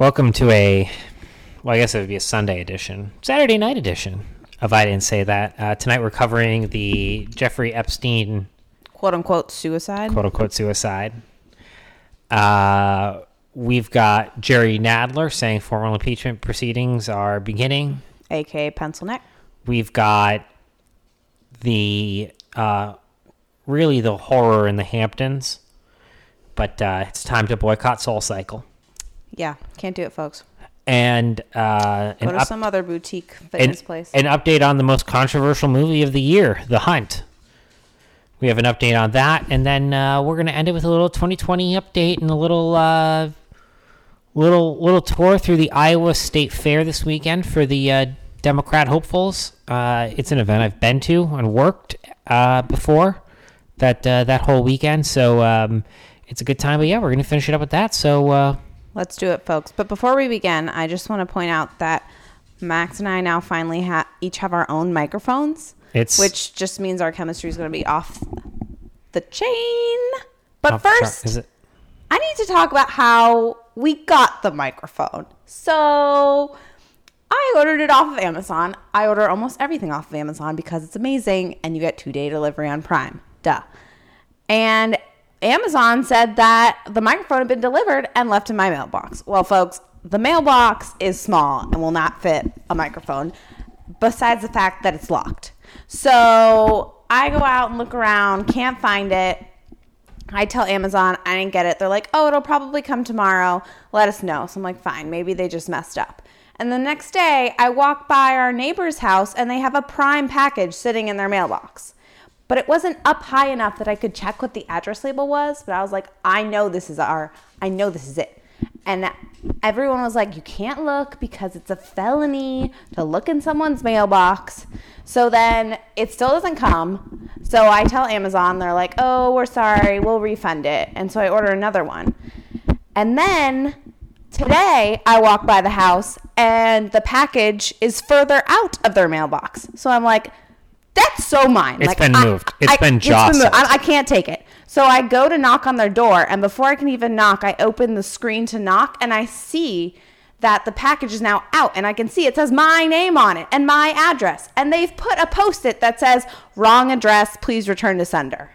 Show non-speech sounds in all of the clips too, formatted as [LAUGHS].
Welcome to a, well, I guess it would be a Sunday edition, Saturday night edition of I Didn't Say That. Uh, tonight we're covering the Jeffrey Epstein Quote unquote suicide. quote unquote suicide. Uh, we've got Jerry Nadler saying formal impeachment proceedings are beginning. aka pencil neck. We've got the uh, really the horror in the Hamptons, but uh, it's time to boycott Soul Cycle. Yeah, can't do it, folks. And uh, Go an, to up- some other boutique an, fitness place. an update on the most controversial movie of the year, The Hunt. We have an update on that, and then uh, we're going to end it with a little 2020 update and a little uh, little little tour through the Iowa State Fair this weekend for the uh, Democrat hopefuls. Uh, it's an event I've been to and worked uh, before that uh, that whole weekend, so um, it's a good time. But yeah, we're going to finish it up with that. So uh, Let's do it, folks. But before we begin, I just want to point out that Max and I now finally ha- each have our own microphones, it's which just means our chemistry is going to be off the chain. But off first, is it? I need to talk about how we got the microphone. So I ordered it off of Amazon. I order almost everything off of Amazon because it's amazing and you get two day delivery on Prime. Duh. And Amazon said that the microphone had been delivered and left in my mailbox. Well, folks, the mailbox is small and will not fit a microphone, besides the fact that it's locked. So I go out and look around, can't find it. I tell Amazon I didn't get it. They're like, oh, it'll probably come tomorrow. Let us know. So I'm like, fine, maybe they just messed up. And the next day, I walk by our neighbor's house and they have a prime package sitting in their mailbox. But it wasn't up high enough that I could check what the address label was. But I was like, I know this is our, I know this is it. And everyone was like, you can't look because it's a felony to look in someone's mailbox. So then it still doesn't come. So I tell Amazon, they're like, oh, we're sorry, we'll refund it. And so I order another one. And then today I walk by the house and the package is further out of their mailbox. So I'm like, that's so mine. It's like, been I- moved. It's I- been moved. jostled. I, I can't take it. So I go to knock on their door, and before I can even knock, I open the screen to knock, and I see that the package is now out, and I can see it says my name on it and my address, and they've put a post-it that says "wrong address, please return to sender."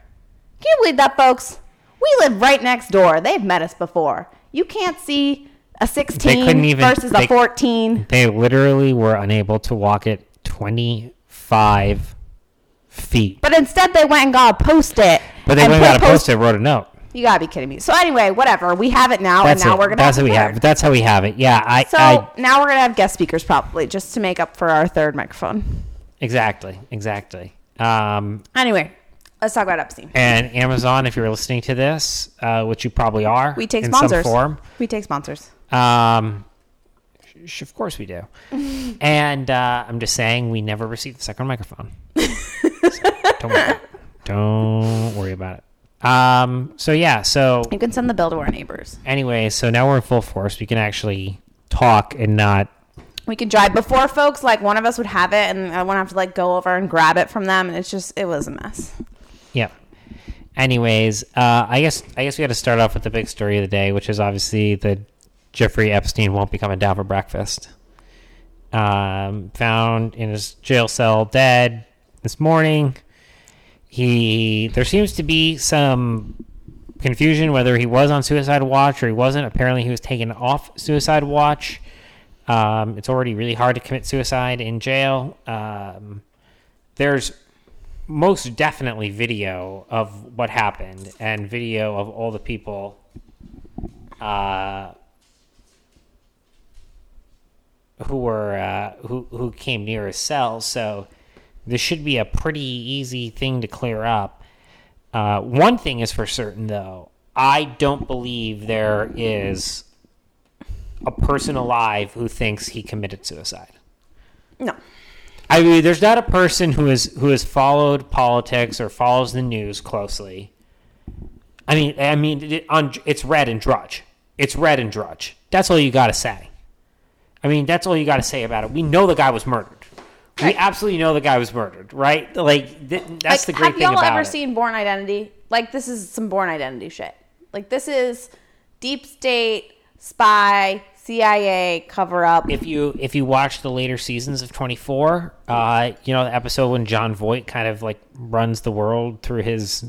Can you believe that, folks? We live right next door. They've met us before. You can't see a 16 even- versus they- a 14. They literally were unable to walk it 25 feet. But instead, they went and got a post-it. But they went and got a post it, wrote a note. You gotta be kidding me. So anyway, whatever. We have it now, That's and now it. we're gonna. That's have how we have. That's how we have it. Yeah, I, So I now we're gonna have guest speakers probably just to make up for our third microphone. exactly, exactly. Um, Anyway, let's talk about Epstein. and Amazon, if you're listening to this, uh, which you probably are, We take sponsors. form. We take sponsors. Um, sh- of course we do. [LAUGHS] and uh, I'm just saying, we never received the second microphone. [LAUGHS] Don't worry. Don't worry about it. Um, so yeah, so You can send the bill to our neighbors. anyway, so now we're in full force. We can actually talk and not We can drive before folks. Like one of us would have it, and I wouldn't have to like go over and grab it from them. And it's just it was a mess. Yep. Anyways, uh, I guess I guess we got to start off with the big story of the day, which is obviously that Jeffrey Epstein won't be coming down for breakfast. Um, found in his jail cell dead this morning. He there seems to be some confusion whether he was on suicide watch or he wasn't. Apparently, he was taken off suicide watch. Um, it's already really hard to commit suicide in jail. Um, there's most definitely video of what happened and video of all the people uh, who were uh, who who came near his cell. So this should be a pretty easy thing to clear up. Uh, one thing is for certain, though, I don't believe there is a person alive who thinks he committed suicide. No. I mean, there's not a person who is who has followed politics or follows the news closely. I mean, I mean, it, on it's red and drudge. It's red and drudge. That's all you got to say. I mean, that's all you got to say about it. We know the guy was murdered. We absolutely know the guy was murdered, right? Like th- that's like, the great have thing y'all ever it. seen Bourne Identity? Like this is some Bourne Identity shit. Like this is deep state spy CIA cover up. if you if you watch the later seasons of 24 uh you know the episode when jon voight kind of like runs the world through his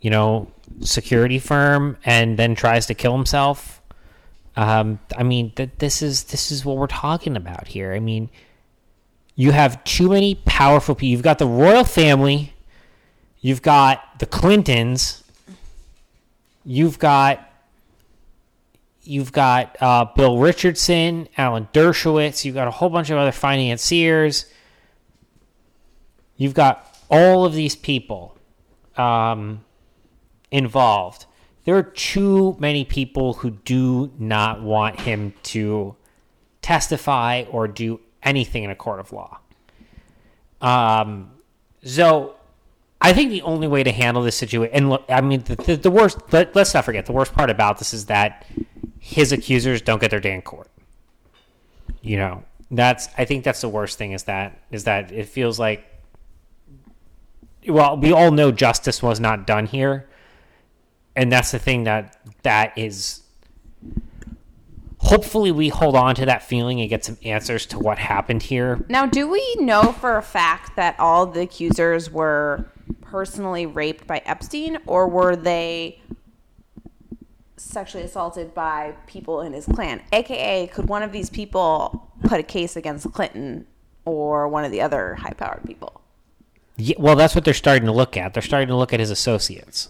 you know security firm and then tries to kill himself um i mean th- this is this is what we're talking about here i mean you have too many powerful people you've got the royal family you've got the clintons you've got you've got uh, Bill Richardson, Alan Dershowitz, you've got a whole bunch of other financiers. You've got all of these people um, involved. There are too many people who do not want him to testify or do anything in a court of law. Um, so I think the only way to handle this situation, and look, I mean, the, the, the worst, let, let's not forget, the worst part about this is that his accusers don't get their day in court. You know, that's, I think that's the worst thing is that, is that it feels like, well, we all know justice was not done here. And that's the thing that, that is, hopefully we hold on to that feeling and get some answers to what happened here. Now, do we know for a fact that all the accusers were personally raped by Epstein, or were they sexually assaulted by people in his clan? AKA, could one of these people put a case against Clinton or one of the other high powered people? Yeah, well, that's what they're starting to look at. They're starting to look at his associates.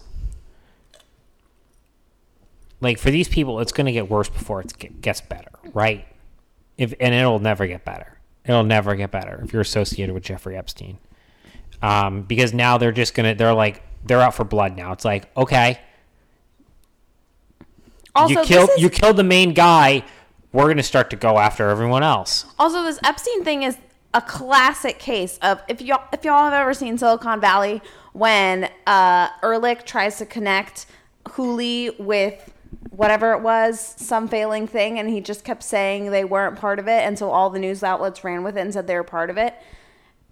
Like for these people, it's going to get worse before it gets better, right? If and it'll never get better. It'll never get better if you're associated with Jeffrey Epstein, um, because now they're just gonna they're like they're out for blood now. It's like okay, Also, you killed is- you killed the main guy. We're gonna start to go after everyone else. Also, this Epstein thing is a classic case of if y'all if y'all have ever seen Silicon Valley when uh, Erlich tries to connect Hooli with whatever it was, some failing thing, and he just kept saying they weren't part of it, and so all the news outlets ran with it and said they were part of it.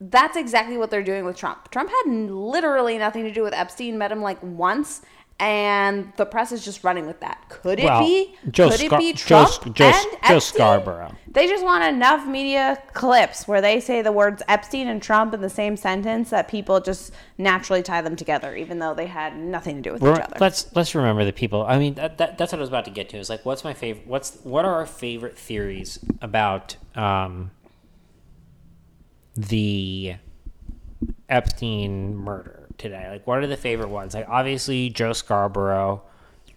That's exactly what they're doing with Trump. Trump had literally nothing to do with Epstein. Met him like once. And the press is just running with that. Could it Well, be? Joe could Scar- it be Trump Joe- and Joe Epstein? Scarborough. They just want enough media clips where they say the words Epstein and Trump in the same sentence that people just naturally tie them together, even though they had nothing to do with each other. Let's let's remember the people. I mean, that, that, that's what I was about to get to. Is like, what's my favorite? What's what are our favorite theories about um, the Epstein murder today? Like, what are the favorite ones? Like, obviously Joe Scarborough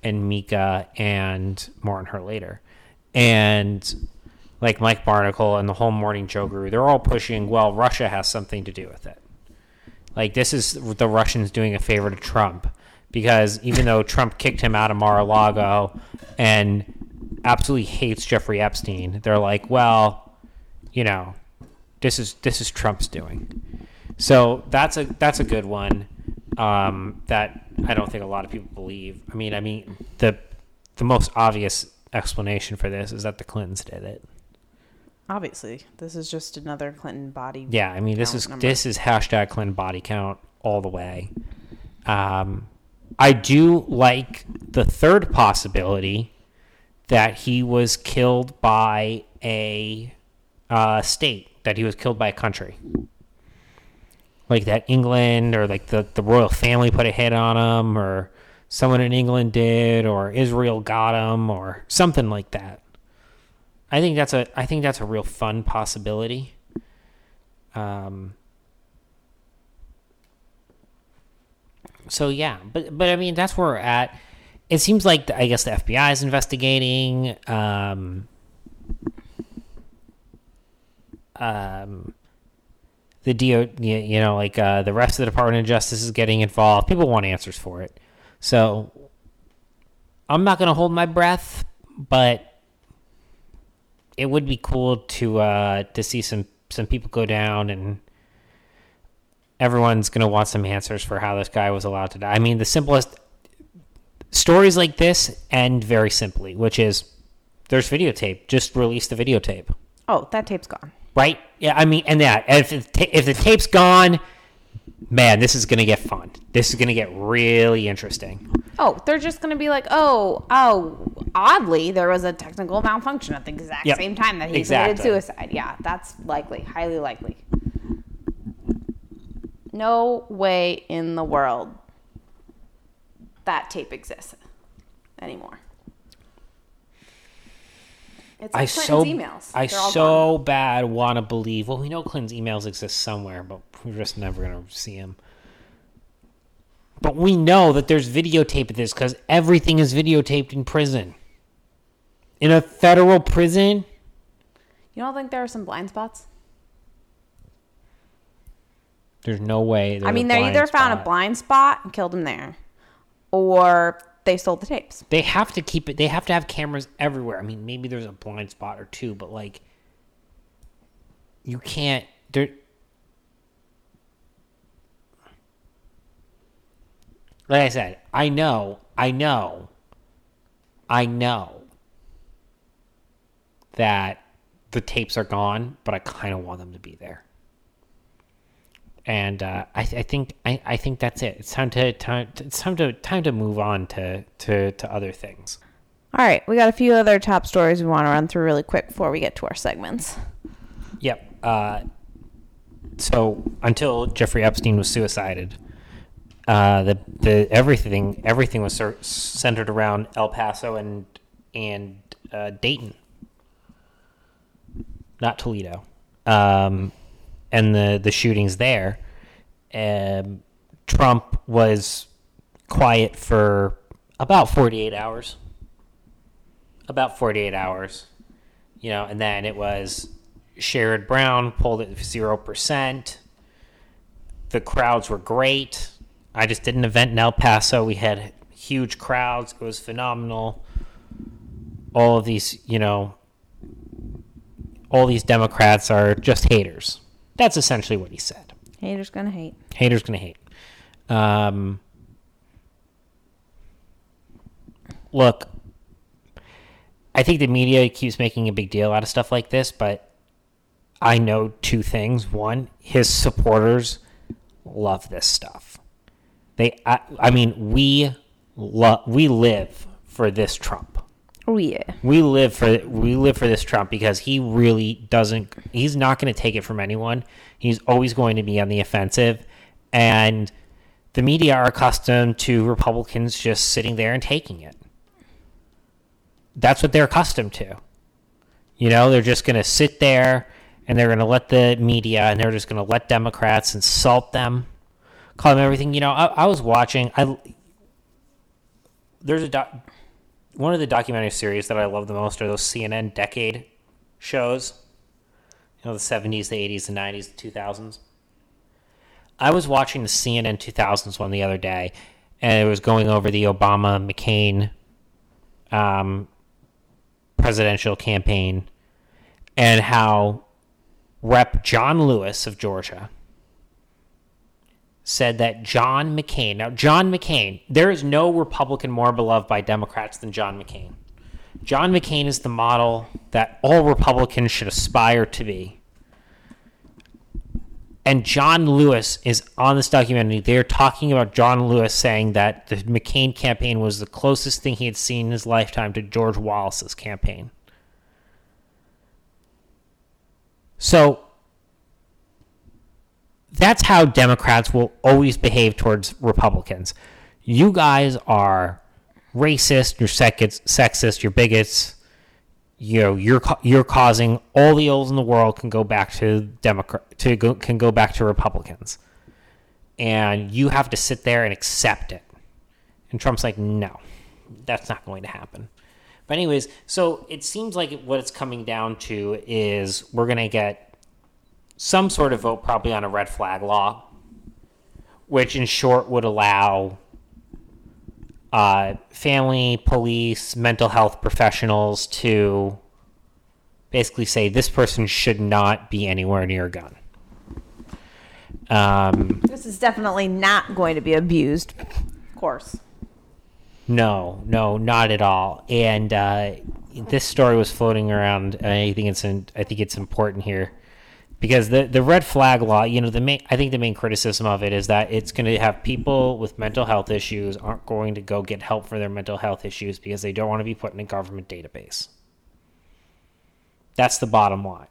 and Mika and more on her later, and like Mike Barnicle and the whole Morning Joe Guru. They're all pushing. Well, Russia has something to do with it. Like this is the Russians doing a favor to Trump because even though Trump kicked him out of Mar-a-Lago and absolutely hates Jeffrey Epstein, they're like, well, you know, this is this is Trump's doing. So that's a that's a good one um, that I don't think a lot of people believe. I mean, I mean the the most obvious explanation for this is that the Clintons did it. Obviously, this is just another Clinton body. Yeah, I mean this is number. this is hashtag Clinton body count all the way. Um, I do like the third possibility that he was killed by a uh, state, that he was killed by a country, like that England or like the the royal family put a hit on him, or someone in England did, or Israel got him, or something like that. I think that's a I think that's a real fun possibility. Um, so yeah, but but I mean that's where we're at. It seems like the, I guess the FBI is investigating. Um, um, the DO, you know, like uh, the rest of the Department of Justice is getting involved. People want answers for it, so I'm not going to hold my breath, but it would be cool to uh, to see some some people go down and everyone's going to want some answers for how this guy was allowed to die. I mean, the simplest stories like this end very simply, which is there's videotape. Just release the videotape, Oh, that tape's gone. Right? Yeah, I mean, and that if the if the tape's gone, man, this is going to get fun. This is going to get really interesting. Oh, they're just going to be like, oh, oh, oddly, there was a technical malfunction at the exact Yep. same time that he Exactly. committed suicide. Yeah, that's likely, highly likely. No way in the world that tape exists anymore. It's I like so emails. I so bad want to believe. Well, we know Clinton's emails exist somewhere, but we're just never gonna see them. But we know that there's videotape of this because everything is videotaped in prison. In a federal prison, You don't think there are some blind spots? there's no way. I mean, they either found a blind spot and killed him there, or they sold the tapes. They have to keep it. They have to have cameras everywhere. I mean, maybe there's a blind spot or two, but like, you can't. There. Like I said, I know, I know, I know that the tapes are gone, but I kind of want them to be there. And uh, I, I think I, I think that's it. It's time to time. It's time to time to move on to to, to other things. All right, we got a few other top stories we want to run through really quick before we get to our segments. Yep. Uh, so until Jeffrey Epstein was suicided, uh, the the everything everything was centered around El Paso and and uh, Dayton, not Toledo, um, and the the shootings there. Um, Trump was quiet for about forty eight hours. About forty eight hours you know, and then it was Sherrod Brown pulled it zero percent. The crowds were great. I just did an event in El Paso. We had huge crowds. It was phenomenal. All of these, you know, all these Democrats are just haters. That's essentially what he said. Haters gonna hate. Haters gonna hate. Um, look, I think the media keeps making a big deal out of stuff like this, but I know two things. One, his supporters love this stuff. They, I, I mean, we love, we live for this Trump. Oh yeah. We live for we live for this Trump because he really doesn't. He's not going to take it from anyone. He's always going to be on the offensive, and the media are accustomed to Republicans just sitting there and taking it. That's what they're accustomed to. You know, they're just going to sit there and they're going to let the media and they're just going to let Democrats insult them, call them everything. You know, I, I was watching. I there's a one of the documentary series that I love the most are those CNN decade shows. You know, the 70s, the 80s, the 90s, the 2000s. I was watching the CNN 2000s one the other day, and it was going over the Obama McCain um, presidential campaign and how Rep. John Lewis of Georgia said that John McCain, now, John McCain, there is no Republican more beloved by Democrats than John McCain. John McCain is the model that all Republicans should aspire to be. And John Lewis is on this documentary. They're talking about John Lewis saying that the McCain campaign was the closest thing he had seen in his lifetime to George Wallace's campaign. So that's how Democrats will always behave towards Republicans. You guys are racist, you're sexist, you're bigots. You know, you're you're causing all the ills in the world can go back to Democrat to go, can go back to Republicans, and you have to sit there and accept it. And Trump's like, no, that's not going to happen. But anyways, so it seems like what it's coming down to is we're going to get some sort of vote probably on a red flag law, which in short would allow uh, family, police, mental health professionals to basically say this person should not be anywhere near a gun. Um, This is definitely not going to be abused. Of course. No, no, not at all. And uh, this story was floating around, I think it's in, I think it's important here because the the red flag law, you know, the main I think the main criticism of it is that it's going to have people with mental health issues aren't going to go get help for their mental health issues because they don't want to be put in a government database. That's the bottom line.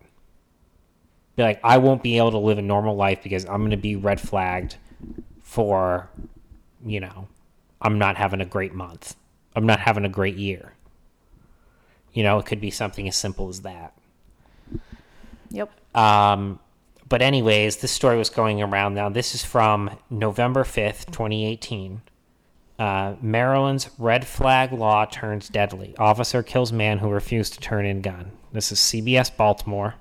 Be like, I won't be able to live a normal life because I'm going to be red flagged for, you know, I'm not having a great month. I'm not having a great year. You know, it could be something as simple as that. Yep. Um, but anyways, this story was going around now. This is from November 5th, 2018. Uh, Maryland's red flag law turns deadly. Officer kills man who refused to turn in gun. This is CBS Baltimore.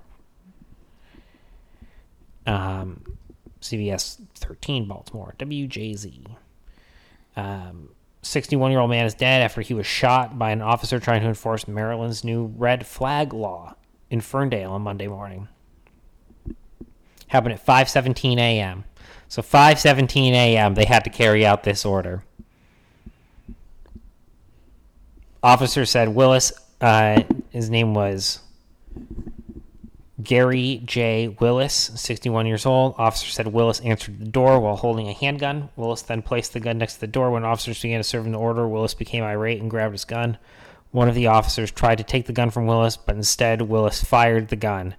Um, CBS 13 Baltimore. WJZ. Um, 61 year old man is dead after he was shot by an officer trying to enforce Maryland's new red flag law in Ferndale on Monday morning. Happened at 5:17 a.m. So 5:17 a.m. they had to carry out this order. Officer said Willis, uh, his name was Gary J. Willis, 61 years old. Officer said Willis answered the door while holding a handgun. Willis then placed the gun next to the door. When officers began to serve him the order, Willis became irate and grabbed his gun. One of the officers tried to take the gun from Willis, but instead Willis fired the gun.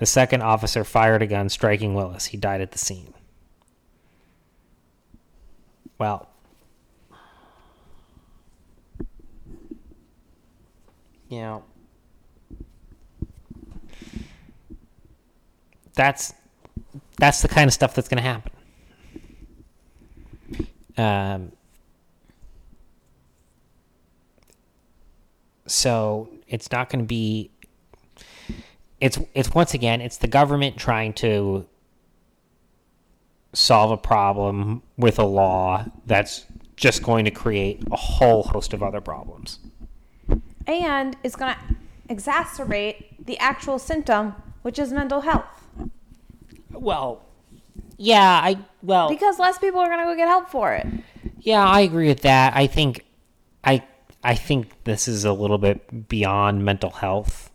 The second officer fired a gun, striking Willis. He died at the scene. Well, you know, that's that's the kind of stuff that's going to happen. Um, so it's not going to be. It's it's once again it's the government trying to solve a problem with a law that's just going to create a whole host of other problems. And it's going to exacerbate the actual symptom, which is mental health. Well, yeah, I well Because less people are going to go get help for it. Yeah, I agree with that. I think I I think this is a little bit beyond mental health.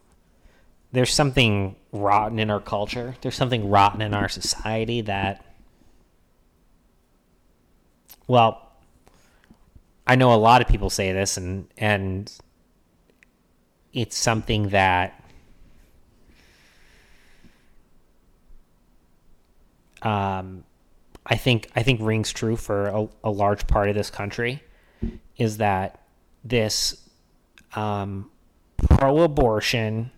There's something rotten in our culture. There's something rotten in our society that well, I know a lot of people say this and and it's something that um, I think I think rings true for a, a, large part of this country is that this um, pro-abortion,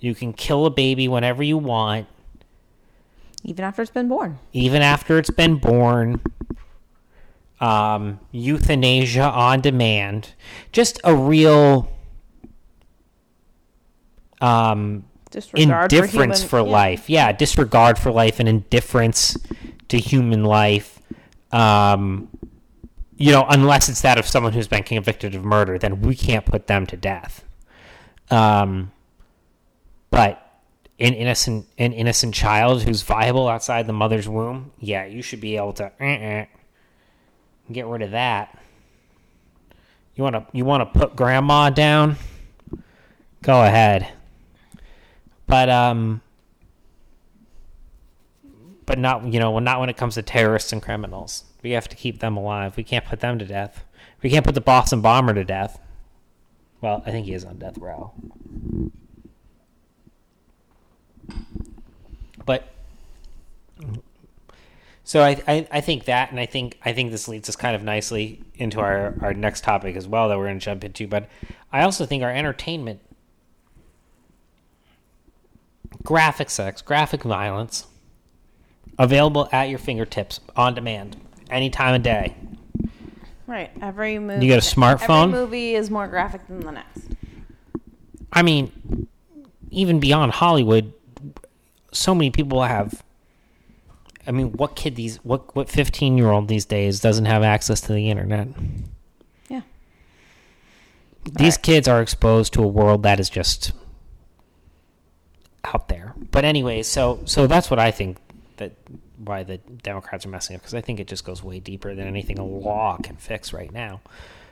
you can kill a baby whenever you want, even after it's been born. Even after it's been born. Um, euthanasia on demand, just a real um, disregard indifference for, human, for yeah. life. Yeah, disregard for life and indifference to human life. Um, you know, unless it's that of someone who's been convicted of murder, then we can't put them to death. Um, but an innocent, an innocent child who's viable outside the mother's womb, yeah, you should be able to uh-uh, get rid of that. You want to, you want to put grandma down? Go ahead. But um, but not you know not when it comes to terrorists and criminals. We have to keep them alive. We can't put them to death. We can't put the Boston bomber to death. Well, I think he is on death row. But so I, I, I think that, and I think I think this leads us kind of nicely into our, our next topic as well that we're going to jump into. But I also think our entertainment graphic sex, graphic violence, available at your fingertips on demand, any time of day. Right. Every movie. You get a smartphone. Every movie is more graphic than the next. I mean, even beyond Hollywood, so many people have. I mean, what kid these what what fifteen year old these days doesn't have access to the internet? Yeah. These right. kids are exposed to a world that is just out there. But anyway, so so that's what I think that why the Democrats are messing up because I think it just goes way deeper than anything a law can fix right now.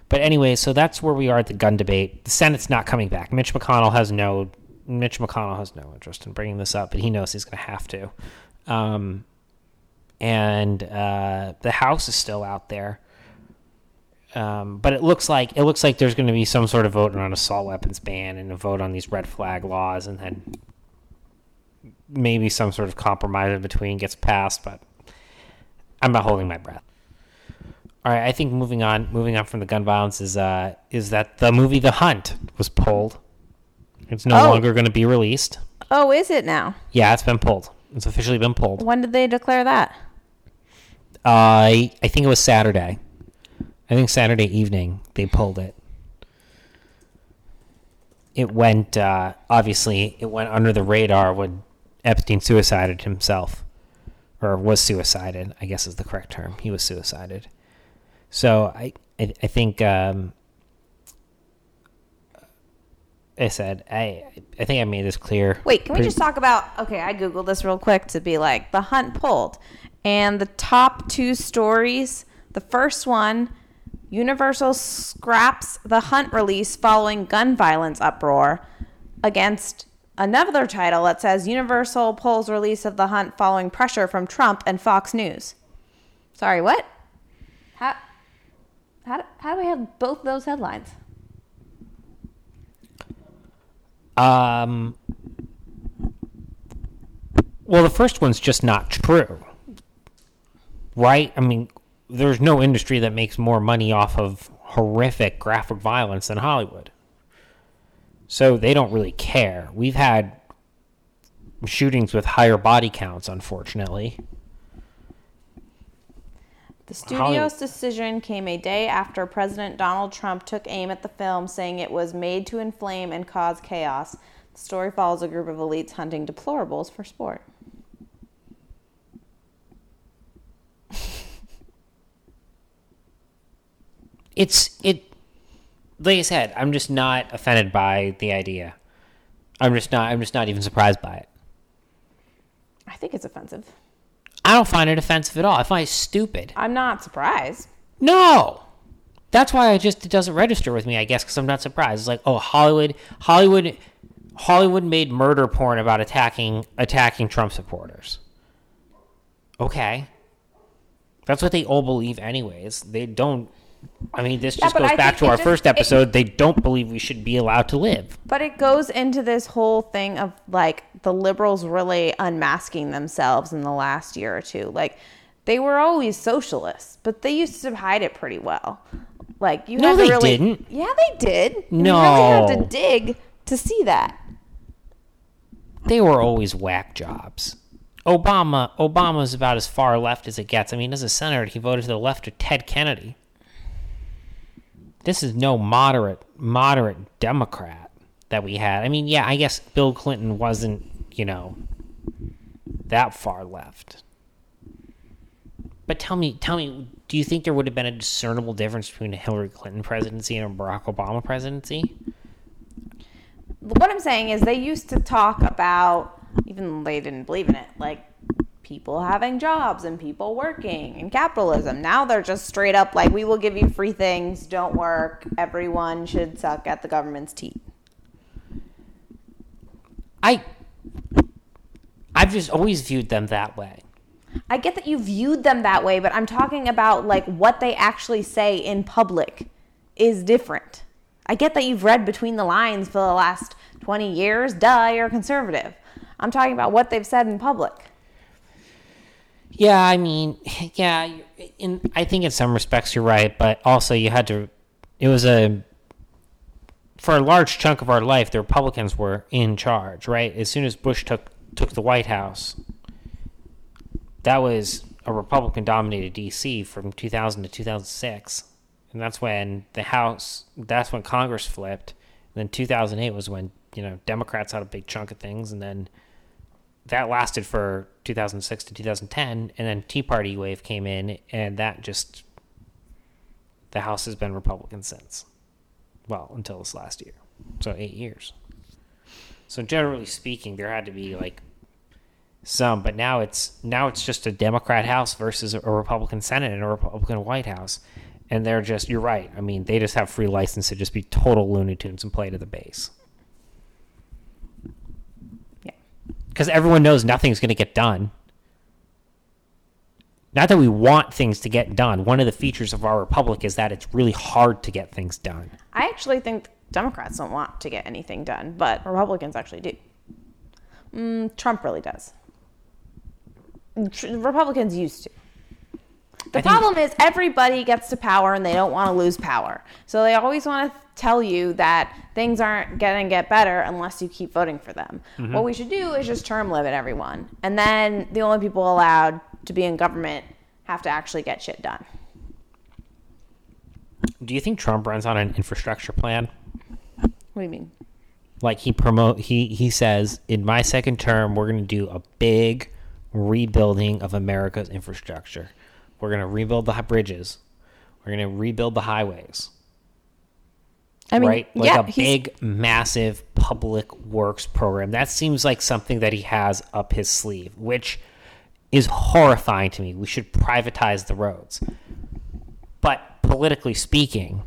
But anyway, so that's where we are at the gun debate. The Senate's not coming back. Mitch McConnell has no Mitch McConnell has no interest in bringing this up, but he knows he's going to have to. Um, and uh, the House is still out there. Um, but it looks like it looks like there's going to be some sort of vote on an assault weapons ban and a vote on these red flag laws, and then maybe some sort of compromise in between gets passed. But I'm not holding my breath. All right, I think moving on, moving on from the gun violence is uh, is that the movie The Hunt was pulled. It's no Oh. longer going to be released. Oh, is it now? Yeah, it's been pulled. It's officially been pulled. When did they declare that? I I think it was Saturday. I think Saturday evening they pulled it. It went uh, obviously it went under the radar when Epstein suicided himself, or was suicided. I guess is the correct term. He was suicided. So I I, I think um, I said I I think I made this clear. Wait, can we just talk about? Okay, I googled this real quick to be like the hunt pulled, and the top two stories. The first one, Universal scraps the hunt release following gun violence uproar, against another title that says Universal pulls release of the hunt following pressure from Trump and Fox News. Sorry, what? How? How, do- how do we have both those headlines? Um, well, the first one's just not true, right? I mean, there's no industry that makes more money off of horrific graphic violence than Hollywood. So they don't really care. We've had shootings with higher body counts, unfortunately. The studio's decision came a day after President Donald Trump took aim at the film, saying it was made to inflame and cause chaos. The story follows a group of elites hunting deplorables for sport. [LAUGHS] It's it. Like I said, I'm just not offended by the idea. I'm just not. I'm just not even surprised by it. I think it's offensive. I don't find it offensive at all. I find it stupid. I'm not surprised. No. That's why I just it doesn't register with me, I guess, because I'm not surprised. It's like, oh, Hollywood, Hollywood, Hollywood made murder porn about attacking attacking Trump supporters. Okay, that's what they all believe, anyways. They don't. I mean, this Yeah, just goes I back to our just- first it- episode. they don't believe we should be allowed to live. But it goes into this whole thing of like the liberals really unmasking themselves in the last year or two. Like they were always socialists, but they used to hide it pretty well. Like you No, had to they really, didn't. Yeah, they did. No, you really had to dig to see that. They were always whack jobs. Obama, Obama's about as far left as it gets. I mean, as a senator, he voted to the left of Ted Kennedy. This is no moderate, moderate Democrat that we had. I mean, yeah, I guess Bill Clinton wasn't, you know, that far left. But tell me, tell me, do you think there would have been a discernible difference between a Hillary Clinton presidency and a Barack Obama presidency? what I'm saying is they used to talk about even though they didn't believe in it, like people having jobs and people working and capitalism. Now they're just straight up like we will give you free things, don't work, everyone should suck at the government's teeth. I I've just always viewed them that way. I get that you viewed them that way, but I'm talking about like what they actually say in public is different. I get that you've read between the lines for the last 20 years, duh, you're conservative. I'm talking about what they've said in public. Yeah, I mean, yeah, in I think in some respects you're right, but also you had to. It was a for a large chunk of our life, the Republicans were in charge, right? As soon as Bush took took the White House, that was a Republican dominated D.C. from 2000 to 2006, and that's when the House, that's when Congress flipped. And then 2008 was when you know Democrats had a big chunk of things, and then that lasted for 2006 to 2010 and then tea party wave came in and that just the house has been republican since. Well until this last year. So eight years. So generally speaking there had to be like some but now it's now it's just a democrat house versus a republican senate and a republican white house. And they're just you're right. I mean they just have free license to just be total looney tunes and play to the base because everyone knows nothing's going to get done. Not that we want things to get done. One of the features of our republic is that it's really hard to get things done. I actually think Democrats don't want to get anything done, but Republicans actually do. Mm, Trump really does. Tr- Republicans used to. The I think- problem is everybody gets to power and they don't want to lose power. So they always want to tell you that things aren't going to get better unless you keep voting for them. Mm-hmm. What we should do is just term limit everyone. And then the only people allowed to be in government have to actually get shit done. Do you think Trump runs on an infrastructure plan? What do you mean? like he promote he he says in my second term we're going to do a big rebuilding of America's infrastructure. We're going to rebuild the bridges. We're going to rebuild the highways. I mean, right? Like yeah, a he's- big massive public works program. That seems like something that he has up his sleeve, which is horrifying to me. We should privatize the roads. But politically speaking,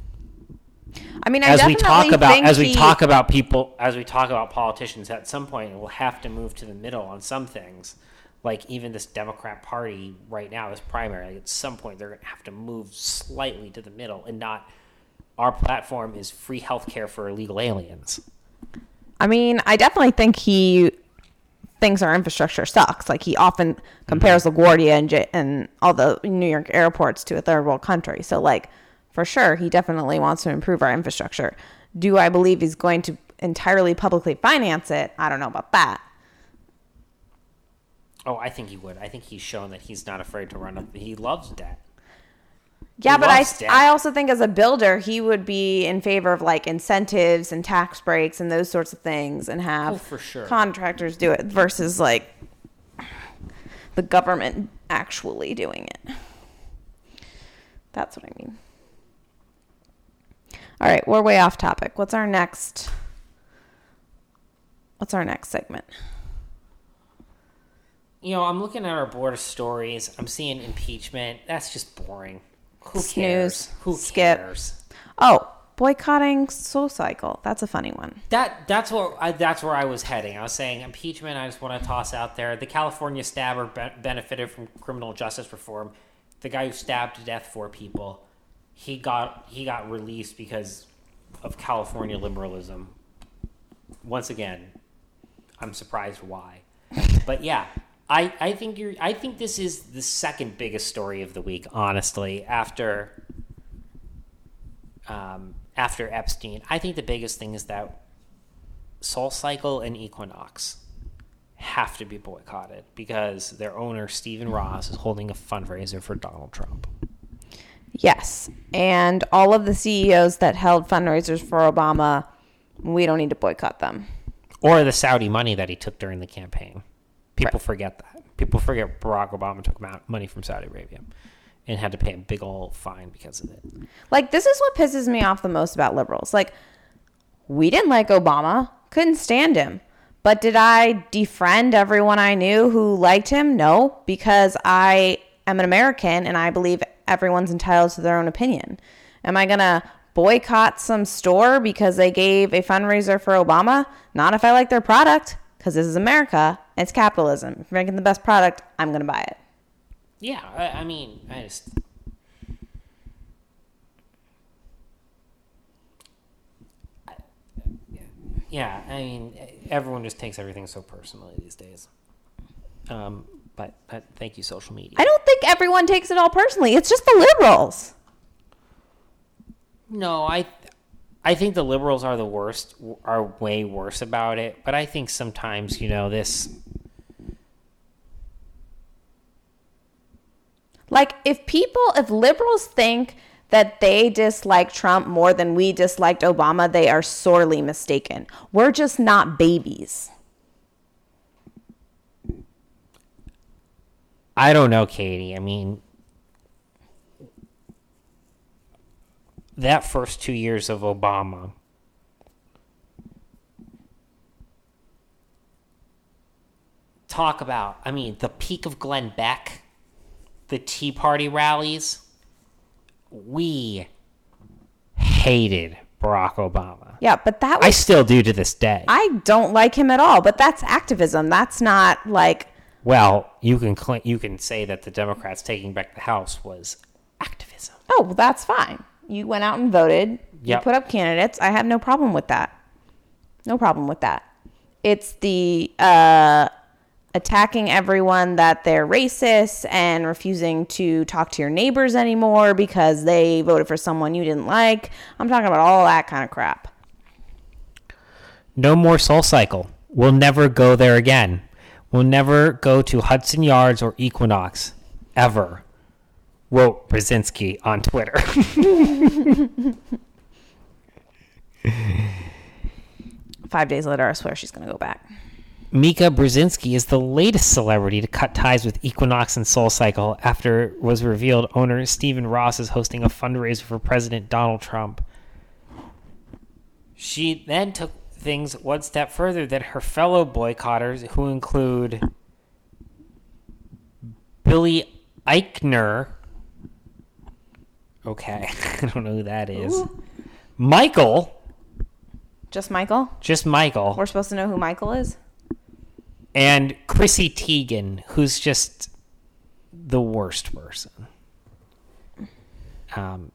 I mean, I as we talk about as we he- talk about people as we talk about politicians at some point we'll have to move to the middle on some things like even this democrat party right now is primary like at some point they're going to have to move slightly to the middle and not our platform is free health care for illegal aliens I mean, I definitely think he thinks our infrastructure sucks. Like he often mm-hmm. compares LaGuardia and, J- and all the New York airports to a third world country. So like for sure, he definitely wants to improve our infrastructure. Do I believe he's going to entirely publicly finance it? I don't know about that. Oh i think he would i think he's shown that he's not afraid to run up he loves debt Yeah, He but I, debt. I also think as a builder, he would be in favor of like incentives and tax breaks and those sorts of things and have Oh, for sure. contractors do it versus like the government actually doing it. That's what I mean. All right, we're way off topic. What's our next What's our next segment? You know i'm looking at our board of stories i'm seeing impeachment that's just boring who Snooze. cares who Skip. cares Oh, boycotting Soul Cycle. That's a funny one. That that's what I, that's where I was heading. I was saying impeachment. I just want to toss out there. The California stabber be- benefited from criminal justice reform. The guy who stabbed to death four people, he got he got released because of California liberalism. Once again, I'm surprised why, but yeah. I, I think you're I think this is the second biggest story of the week, honestly, after um, after Epstein. I think the biggest thing is that Soul Cycle and Equinox have to be boycotted because their owner, Stephen Ross, is holding a fundraiser for Donald Trump. Yes. And all of the CEOs that held fundraisers for Obama, we don't need to boycott them. Or the Saudi money that he took during the campaign. People forget that. People forget Barack Obama took money from Saudi Arabia and had to pay a big old fine because of it. Like, this is what pisses me off the most about liberals. Like, we didn't like Obama, couldn't stand him. But did I defriend everyone I knew who liked him? No, because I am an American and I believe everyone's entitled to their own opinion. Am I going to boycott some store because they gave a fundraiser for Obama? Not if I like their product, because this is America. It's capitalism. If you're making the best product, I'm going to buy it. Yeah, I, I mean, I just. Yeah, I mean, everyone just takes everything so personally these days. Um, but, but thank you, social media. I don't think everyone takes it all personally. It's just the liberals. No, I, I think the liberals are the worst, are way worse about it. But I think sometimes, you know, this. Like, if people, if liberals think that they dislike Trump more than we disliked Obama, they are sorely mistaken. We're just not babies. I don't know, Katie. I mean, that first two years of Obama, talk about, I mean, the peak of Glenn Beck, the Tea Party rallies, we hated Barack Obama. Yeah, but that was I still do to this day. I don't like him at all, but that's activism. That's not like well, you can cl- you can say that the Democrats taking back the House was activism. oh, well, that's fine. You went out and voted. You put up candidates. I have no problem with that. No problem with that. It's the uh, attacking everyone that they're racist and refusing to talk to your neighbors anymore because they voted for someone you didn't like. I'm talking about all that kind of crap. No more Soul Cycle. We'll never go there again. We'll never go to Hudson Yards or Equinox ever. Wrote Brzezinski on Twitter. [LAUGHS] Five days later, I swear she's going to go back. Mika Brzezinski is the latest celebrity to cut ties with Equinox and Soul Cycle after it was revealed owner Stephen Ross is hosting a fundraiser for President Donald Trump. She then took things one step further than her fellow boycotters, who include Billy Eichner. Okay, [LAUGHS] I don't know who that is. Michael, Just Michael? just Michael. We're supposed to know who Michael is? And Chrissy Teigen, who's just the worst person. Um,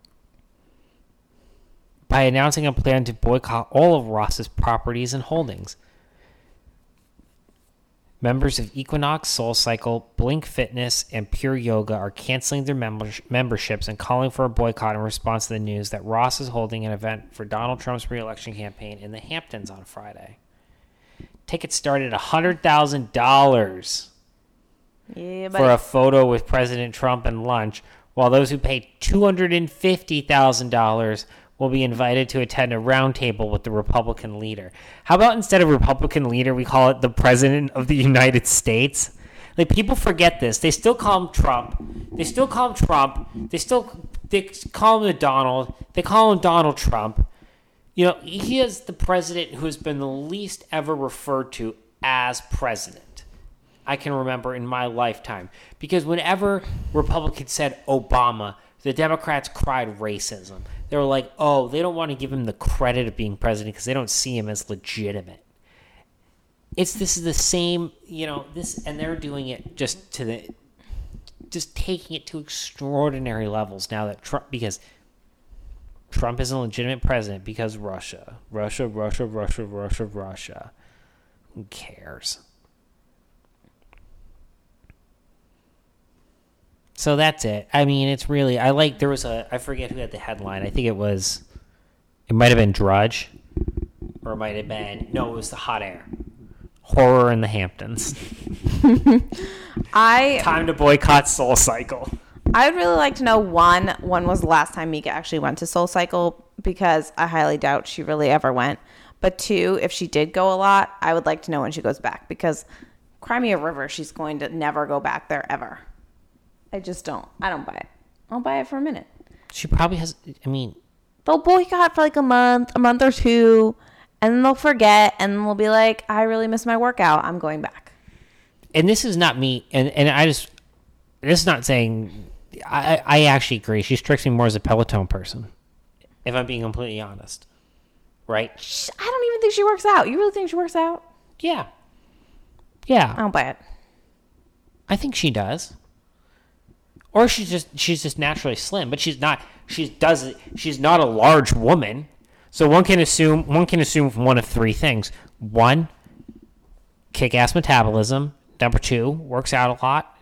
by announcing a plan to boycott all of Ross's properties and holdings. Members of Equinox, Soul Cycle, Blink Fitness, and Pure Yoga are canceling their members- memberships and calling for a boycott in response to the news that Ross is holding an event for Donald Trump's reelection campaign in the Hamptons on Friday. Tickets start at $100,000 Yeah, for a photo with President Trump and lunch, while those who pay $250,000 will be invited to attend a roundtable with the Republican leader. How about instead of Republican leader, we call it the President of the United States? Like people forget this. They still call him Trump. They still call him Trump. They still they call him the Donald. They call him Donald Trump. You know, he is the president who has been the least ever referred to as president. I can remember in my lifetime. Because whenever Republicans said Obama, the Democrats cried racism. They were like, oh, they don't want to give him the credit of being president because they don't see him as legitimate. It's this is the same, you know, this and they're doing it just to the just taking it to extraordinary levels now that Trump because Trump is a legitimate president because Russia. Russia, Russia, Russia, Russia, Russia. Who cares? So that's it. I mean, it's really I like there was a I forget who had the headline. I think it was it might have been Drudge or it might have been no, it was the hot air. Horror in the Hamptons. [LAUGHS] I Time to boycott Soul Cycle. I would really like to know one, when was the last time Mika actually went to Soul Cycle? Because I highly doubt she really ever went. But two, if she did go a lot, I would like to know when she goes back because Crimea River, she's going to never go back there ever. I just don't. I don't buy it. I'll buy it for a minute. She probably has I mean, They'll boycott for like a month, a month or two, and then they'll forget and they'll be like, I really miss my workout. I'm going back. and this is not me and, and I just this is not saying I, I actually agree. She strikes me more as a Peloton person. If I'm being completely honest. Right? I don't even think she works out. You really think she works out? Yeah. Yeah. I don't buy it. I think she does. Or she's just she's just naturally slim, but she's not she does she's not a large woman. So one can assume one can assume one of three things. One, kick ass metabolism. Number two, works out a lot.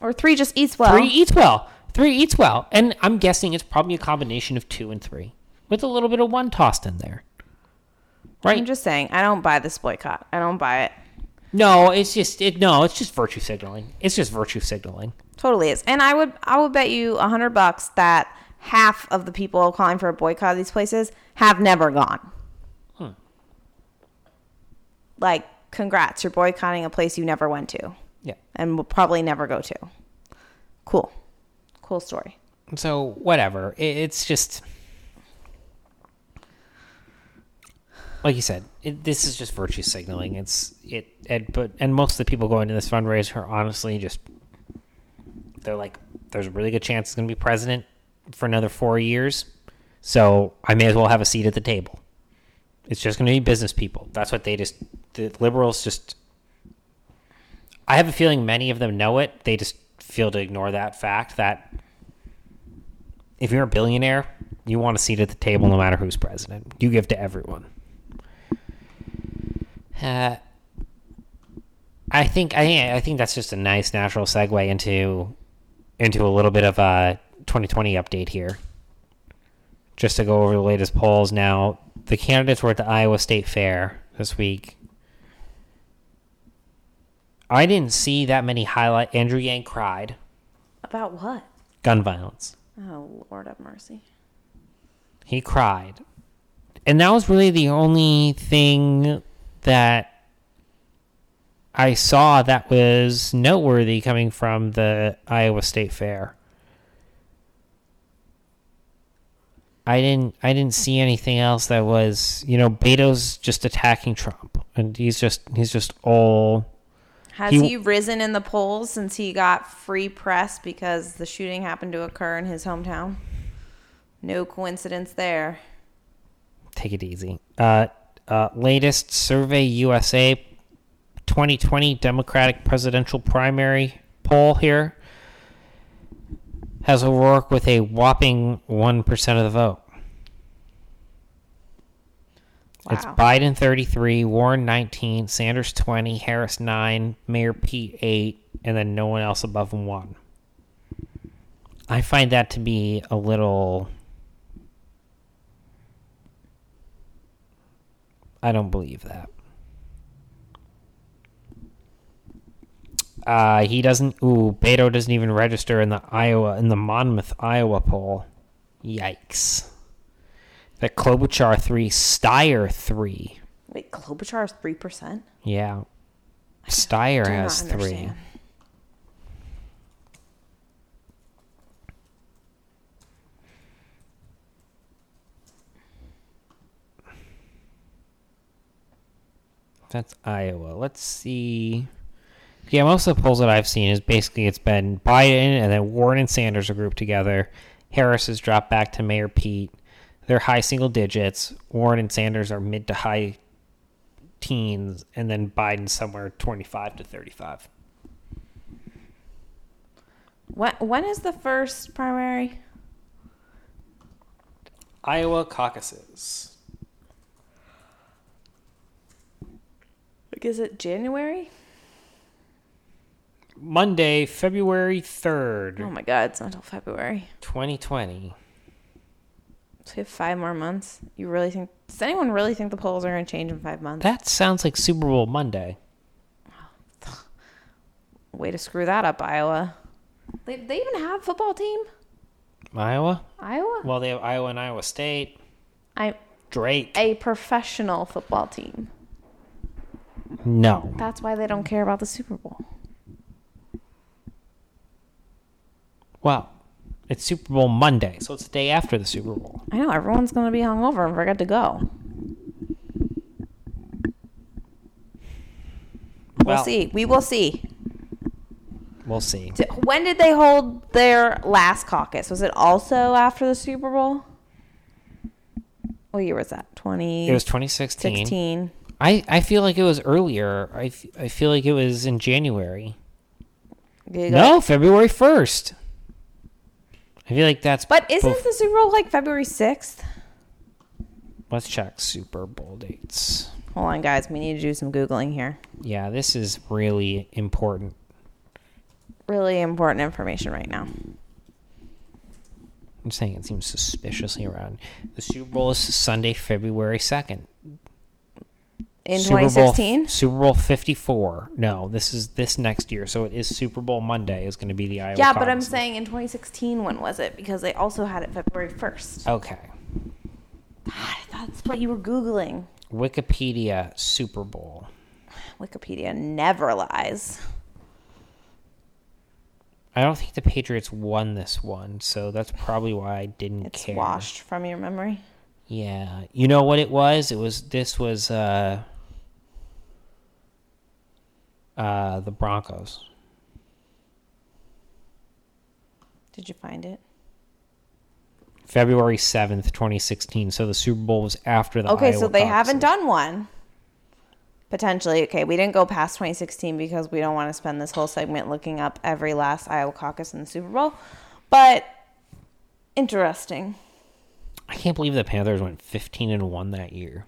Or three just eats well. Three eats well. Three eats well. And I'm guessing it's probably a combination of two and three. With a little bit of one tossed in there. Right? I'm just saying, I don't buy this boycott. I don't buy it. no, it's just it no, it's just virtue signaling. It's just virtue signaling. Totally is. And I would I would bet you a hundred bucks that half of the people calling for a boycott of these places have never gone. Hmm. Like, congrats, you're boycotting a place you never went to Yeah. and will probably never go to. Cool. Cool story. So whatever. It, it's just like you said. It, this is just virtue signaling. It's it. And, but and most of the people going to this fundraiser are honestly just they're like, there's a really good chance it's going to be president for another four years. So I may as well have a seat at the table. It's just going to be business people. That's what they just the liberals just. I have a feeling many of them know it. They just feel to ignore that fact that if you're a billionaire, you want a seat at the table no matter who's president. You give to everyone. Uh, I think I I think that's just a nice natural segue into into a little bit of a 2020 update here. Just to go over the latest polls now, the candidates were at the Iowa State Fair this week. I didn't see that many highlight. Andrew Yang cried. About what? Gun violence. Oh, Lord have mercy. He cried. And that was really the only thing that I saw that was noteworthy coming from the Iowa State Fair. I didn't I didn't see anything else that was, you know, Beto's just attacking Trump and he's just he's just all Has He- he, risen in the polls since he got free press because the shooting happened to occur in his hometown? No coincidence there. take it easy. Uh, uh, latest Survey USA 2020 Democratic presidential primary poll here has O'Rourke with a whopping 1% of the vote. It's Biden 33, Warren 19, Sanders 20, Harris 9, Mayor Pete 8, and then no one else above 1. I find that to be a little. I don't believe that. Uh, he doesn't. Ooh, Beto doesn't even register in the Iowa in the Monmouth, Iowa poll. Yikes. That Klobuchar three, Steyer three. Wait, Klobuchar is 3%? Yeah, Steyer has three. That's Iowa. Let's see. Yeah, most of the polls that I've seen is basically it's been Biden and then Warren and Sanders are grouped together. Harris has dropped back to Mayor Pete. They're high single digits. Warren and Sanders are mid to high teens, and then Biden somewhere twenty-five to thirty-five. When, when is the first primary? Iowa caucuses. Like, is it January? Monday, February third, Oh my God, it's not until February. twenty twenty. So we have five more months. You really think? Does anyone really think the polls are going to change in five months? That sounds like Super Bowl Monday. [SIGHS] Way to screw that up, Iowa. They, they even have a football team? Iowa? Iowa? Well, they have Iowa and Iowa State. I Drake. a professional football team. No. That's why they don't care about the Super Bowl. Well, it's Super Bowl Monday, so it's the day after the Super Bowl. I know everyone's going to be hungover and forget to go. We'll Well- see. We will see. We'll see. When did they hold their last caucus? Was it also after the Super Bowl? What year was that? 20 It was 2016. 2016. I, I feel like it was earlier. I, f- I feel like it was in January. No, February 1st. I feel like that's. But isn't bef- the Super Bowl like February 6th? Let's check Super Bowl dates. Hold on, guys. We need to do some Googling here. Yeah, this is really important. Really important information right now. I'm saying it seems suspiciously around. The Super Bowl is Sunday, February 2nd. In Super Bowl- 2016? Super Bowl 54. No, this is this next year. So it is Super Bowl Monday is going to be the Iowa Yeah, but I'm saying in 2016, when was it? Because they also had it February 1st. Okay. God, that's what you were Googling. Wikipedia Super Bowl. Wikipedia never lies. I don't think the Patriots won this one, so that's probably why I didn't It's care. washed from your memory. Yeah. You know what it was? It was this was uh uh the Broncos. Did you find it? February 7th, 2016. So the Super Bowl was after the Okay, so Iowa they haven't done one. Potentially, okay. We didn't go past 2016 because we don't want to spend this whole segment looking up every last Iowa caucus in the Super Bowl. But interesting. I can't believe the Panthers went 15 and 1 that year.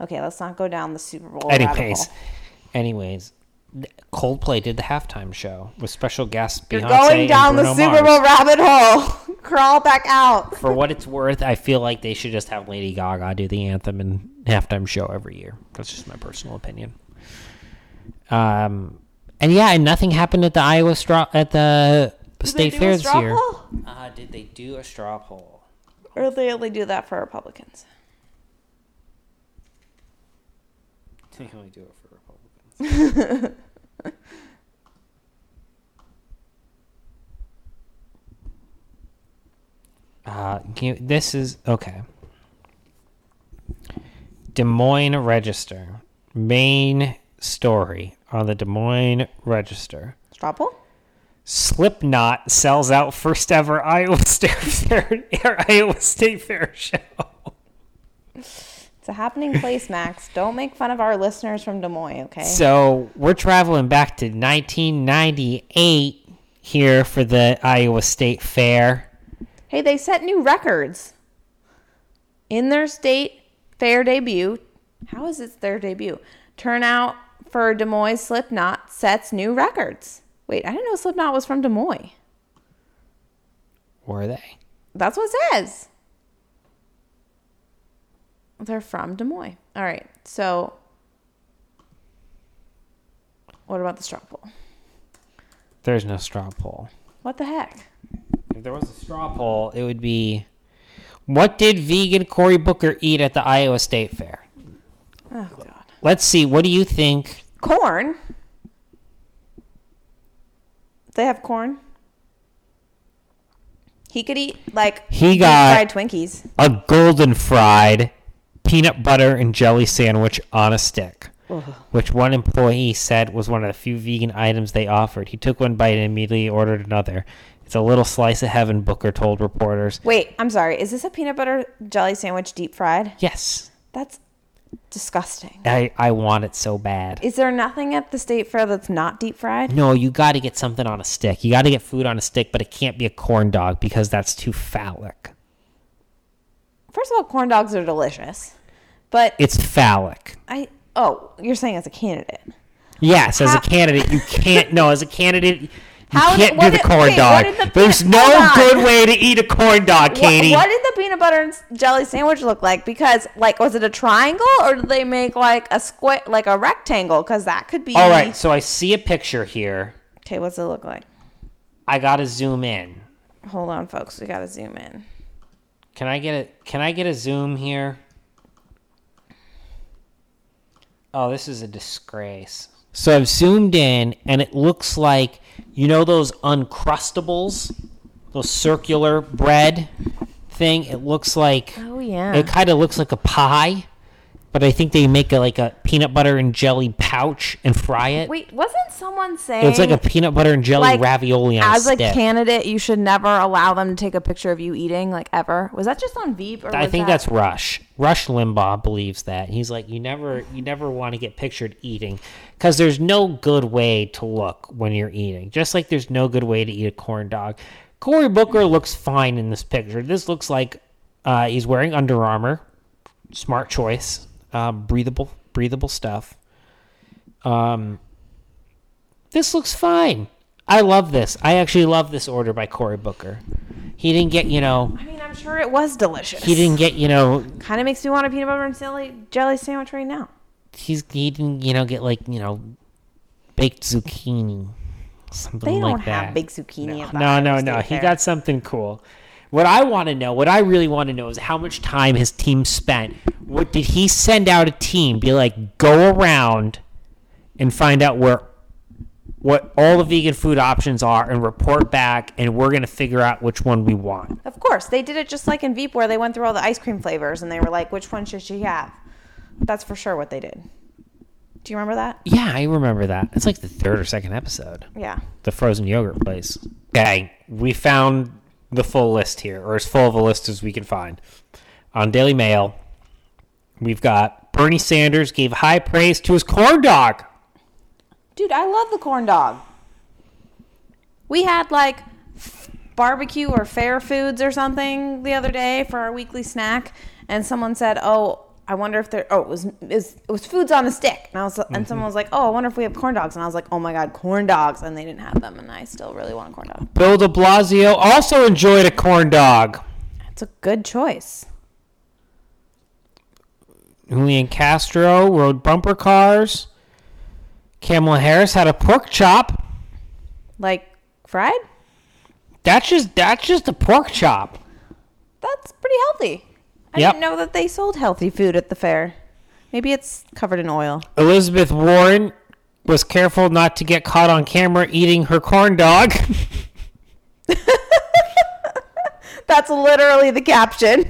Okay, let's not go down the Super Bowl. rabbit Anyways, anyways, Coldplay did the halftime show with special guests you're Beyonce going down the Super Mars. Bowl rabbit hole. [LAUGHS] Crawl back out. For what it's worth, I feel like they should just have Lady Gaga do the anthem and halftime show every year. That's just my personal opinion. Um, and yeah, and nothing happened at the Iowa straw at the state do a fair this straw year. poll? Uh, did they do a straw poll? Or they only do that for Republicans. They only do it for Republicans. [LAUGHS] uh, give- this is okay. Des Moines Register. Main story on the Des Moines Register. Straw poll? Slipknot sells out first ever Iowa [LAUGHS] State Fair, Iowa State Fair show. It's a happening place, Max. Don't make fun of our listeners from Des Moines, okay? So we're traveling back to 1998 here for the Iowa State Fair. Hey, they set new records in their state fair debut. How is it their debut? Turnout for Des Moines Slipknot sets new records. Wait, I didn't know Slipknot was from Des Moines. Were they? That's what it says. They're from Des Moines. All right. So, what about the straw poll? There's no straw poll. What the heck? If there was a straw poll, it would be what did vegan Cory Booker eat at the Iowa State Fair? Oh God. Let's see. What do you think? Corn. They have corn. He could eat like He got- fried Twinkies. A golden fried peanut butter and jelly sandwich on a stick. Which one employee said was one of the few vegan items they offered. He took one bite and immediately ordered another. It's a little slice of heaven, Booker told reporters. Wait, I'm sorry. Is this a peanut butter jelly sandwich deep fried? Yes, That's disgusting. I, I want it so bad. Is there nothing at the state fair that's not deep fried? No, you got to get something on a stick. You got to get food on a stick, but it can't be a corn dog because that's too phallic. First of all, corn dogs are delicious. But It's phallic. I oh, you're saying as a candidate. Yes, as a candidate, you can't. No, as a candidate, you How can't did- do the did- corn wait, dog. did the There's peanut- no hold on. good way to eat a corn dog, What, Katie. what did the peanut butter and jelly sandwich look like? Because like was it a triangle or did they make like a square like a rectangle? Because that could be All right, so I see a picture here. Okay, what's it look like? I got to zoom in. Hold on, folks. We gotta zoom in. Can I get a Can I get a zoom here? Oh, this is a disgrace. So I've zoomed in, and it looks like you know those uncrustables, those circular bread thing. It looks like Oh yeah. it kind of looks like a pie, but I think they make a, like a peanut butter and jelly pouch and fry it. Wait, wasn't someone saying it's like a peanut butter and jelly like, ravioli on as a a candidate you should never allow them to take a picture of you eating like ever? Was that just on Veep? Or I think that- that's Rush. Rush Limbaugh believes that. He's like, you never, you never want to get pictured eating, because there's no good way to look when you're eating. Just like there's no good way to eat a corn dog. Cory Booker looks fine in this picture. This looks like uh, he's wearing Under Armour. Smart choice. Um, breathable, breathable stuff. Um, this looks fine. I love this. I actually love this order by Cory Booker. He didn't get, you know, I mean, I'm sure it was delicious. he didn't get, you know, Kind of makes me want a peanut butter and jelly jelly sandwich right now. He's he didn't you know get like you know baked zucchini something They don't like that. have big zucchini the no no no. he got something cool. What i want to know what i really want to know is how much time his team spent. What did he send out a team be like go around and find out where what all the vegan food options are and report back and we're going to figure out which one we want? Of course, they did it just like in Veep, where they went through all the ice cream flavors and they were like, "Which one should she have?" That's for sure what they did. Do you remember that? Yeah, I remember that. It's like the third or second episode. Yeah. The frozen yogurt place. Okay, we found the full list here, or as full of a list as we can find. On Daily Mail, we've got Bernie Sanders gave high praise to his corn dog. Dude, I love the corn dog. We had like barbecue or fair foods or something the other day for our weekly snack, and someone said, "Oh, I wonder if there." Oh, it was it was, it was foods on a stick, and I was and mm-hmm. someone was like, "Oh, I wonder if we have corn dogs," and I was like, "Oh my god, corn dogs!" And they didn't have them, and I still really want a corn dog. Bill de Blasio also enjoyed a corn dog. It's a good choice. Julian Castro rode bumper cars. Kamala Harris had a pork chop. Like fried? That's just that's just a pork chop. That's pretty healthy. I Yep. didn't know that they sold healthy food at the fair. Maybe it's covered in oil. Elizabeth Warren was careful not to get caught on camera eating her corn dog. [LAUGHS] [LAUGHS] That's literally the caption.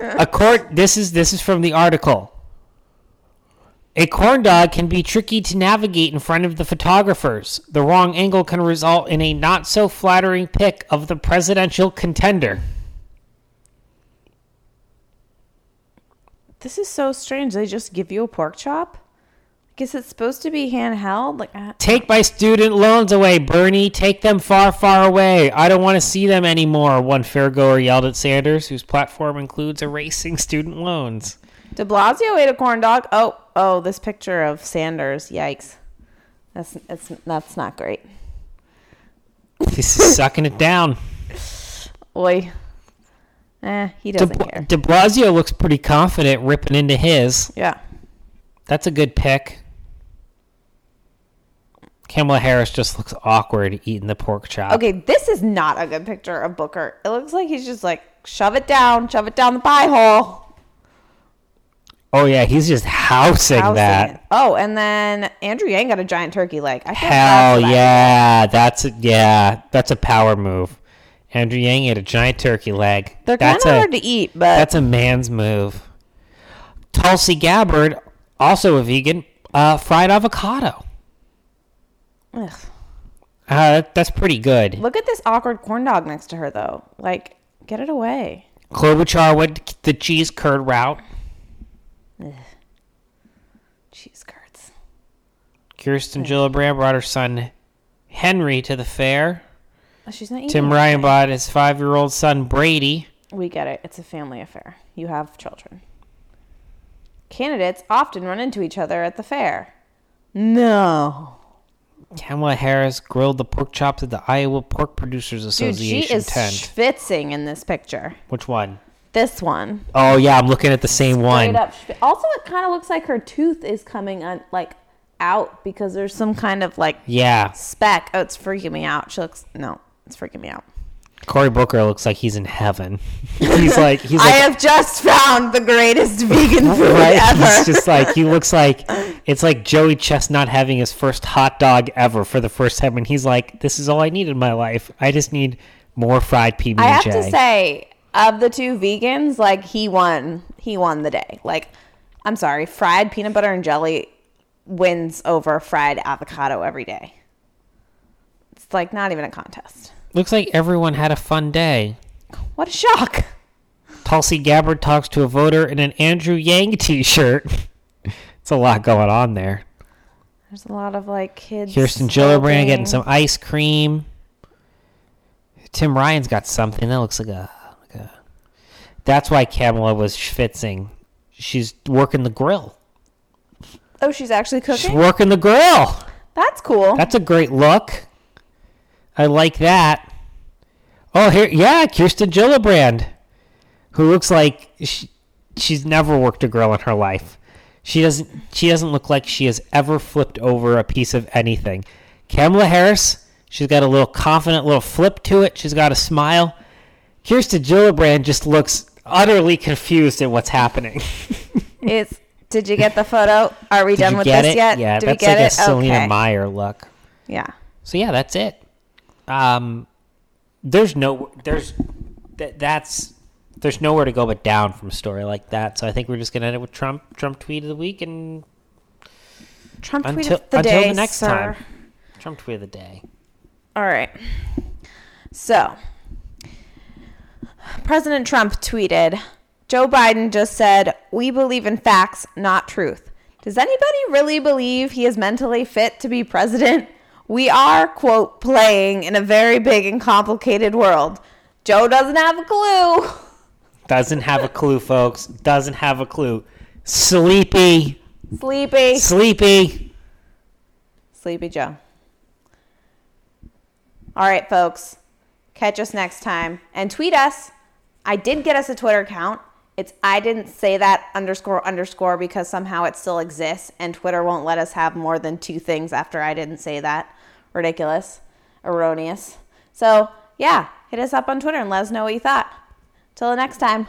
a corn this is this is from the article. A corn dog can be tricky to navigate in front of the photographers. The wrong angle can result in a not so flattering pic of the presidential contender. This is so strange. They just give you a pork chop. I guess it's supposed to be handheld. Like, Take my student loans away, Bernie. Take them far, far away. I don't want to see them anymore, one fairgoer yelled at Sanders, whose platform includes erasing student loans. De Blasio ate a corn dog. Oh, oh, this picture of Sanders. Yikes. That's it's that's not great. This is sucking it down. [LAUGHS] Oi. Eh, he De, doesn't care. de Blasio looks pretty confident ripping into his. Yeah. That's a good pick. Kamala Harris just looks awkward eating the pork chop. Okay, this is not a good picture of Booker. It looks like he's just like shove it down, shove it down the pie hole. Oh yeah, he's just housing, Housing that. it. Oh, and then Andrew Yang got a giant turkey leg. I Hell that. yeah, that's a, yeah, that's a power move. Andrew Yang ate a giant turkey leg. They're kind that's of hard to eat, but that's a man's move. Tulsi Gabbard, also a vegan, uh, fried avocado. Ugh. Uh, that's pretty good. look at this awkward corn dog next to her though. Like, get it away. Klobuchar went the cheese curd route. Ugh. Cheese curds. Kirsten Gillibrand brought her son Henry to the fair. Oh, she's not eating. Tim. Ryan brought his five-year-old son Brady. We get it. It's a family affair. You have children. Candidates often run into each other at the fair. No. Kamala Harris grilled the pork chops at the Iowa Pork Producers Association Dude, she is tent. schwitzing in this picture. Which one? This one. Oh yeah, I'm looking at the same Straight one. up Also, it kind of looks like her tooth is coming on, like out because there's some kind of like Yeah, speck. Oh, it's freaking me out. She looks no, it's freaking me out. Cory Booker looks like he's in heaven. [LAUGHS] he's like he's [LAUGHS] I have just found the greatest [LAUGHS] vegan food right. ever. He's just like he looks like it's like Joey Chestnut having his first hot dog ever for the first time, and he's like, "This is all I need in my life. I just need more fried PB I have to say, of the two vegans, like he won. He won the day. Like, I'm sorry, fried peanut butter and jelly wins over fried avocado every day. It's like not even a contest. Looks like everyone had a fun day. What a shock! Tulsi Gabbard talks to a voter in an Andrew Yang T-shirt. [LAUGHS] it's a lot going on there. There's a lot of like kids. Kirsten Gillibrand getting some ice cream. Tim Ryan's got something that looks like a, like a. That's why Kamala was schwitzing. She's working the grill. Oh, she's actually cooking. She's working the grill. That's cool. That's a great look. I like that. Oh, here, yeah, Kirsten Gillibrand, who looks like she, she's never worked a grill in her life. She doesn't. She doesn't look like she has ever flipped over a piece of anything. Kamala Harris, she's got a little confident little flip to it. She's got a smile. Kirsten Gillibrand just looks utterly confused at what's happening. [LAUGHS] It's. Did you get the photo? Are we Did done with this it? yet? Yeah, Did we that's get like a it? Selina okay. Meyer look. Yeah. So yeah, that's it. Um, there's no there's that that's there's nowhere to go but down from a story like that. So I think we're just gonna end it with Trump Trump tweet of the week and Trump tweet Until of the until day, the next sir. time. Trump tweet of the day. All right. So, President Trump tweeted Joe Biden just said, We believe in facts, not truth. Does anybody really believe he is mentally fit to be president? We are, quote, playing in a very big and complicated world. Joe doesn't have a clue. [LAUGHS] Doesn't have a clue, folks. Doesn't have a clue. Sleepy. Sleepy. Sleepy. Sleepy Joe. All right, folks. Catch us next time and tweet us. I did get us a Twitter account. It's I didn't say that underscore underscore because somehow it still exists and Twitter won't let us have more than two things after I didn't say that. Ridiculous. Erroneous. So, yeah, hit us up on Twitter and let us know what you thought. Till the next time.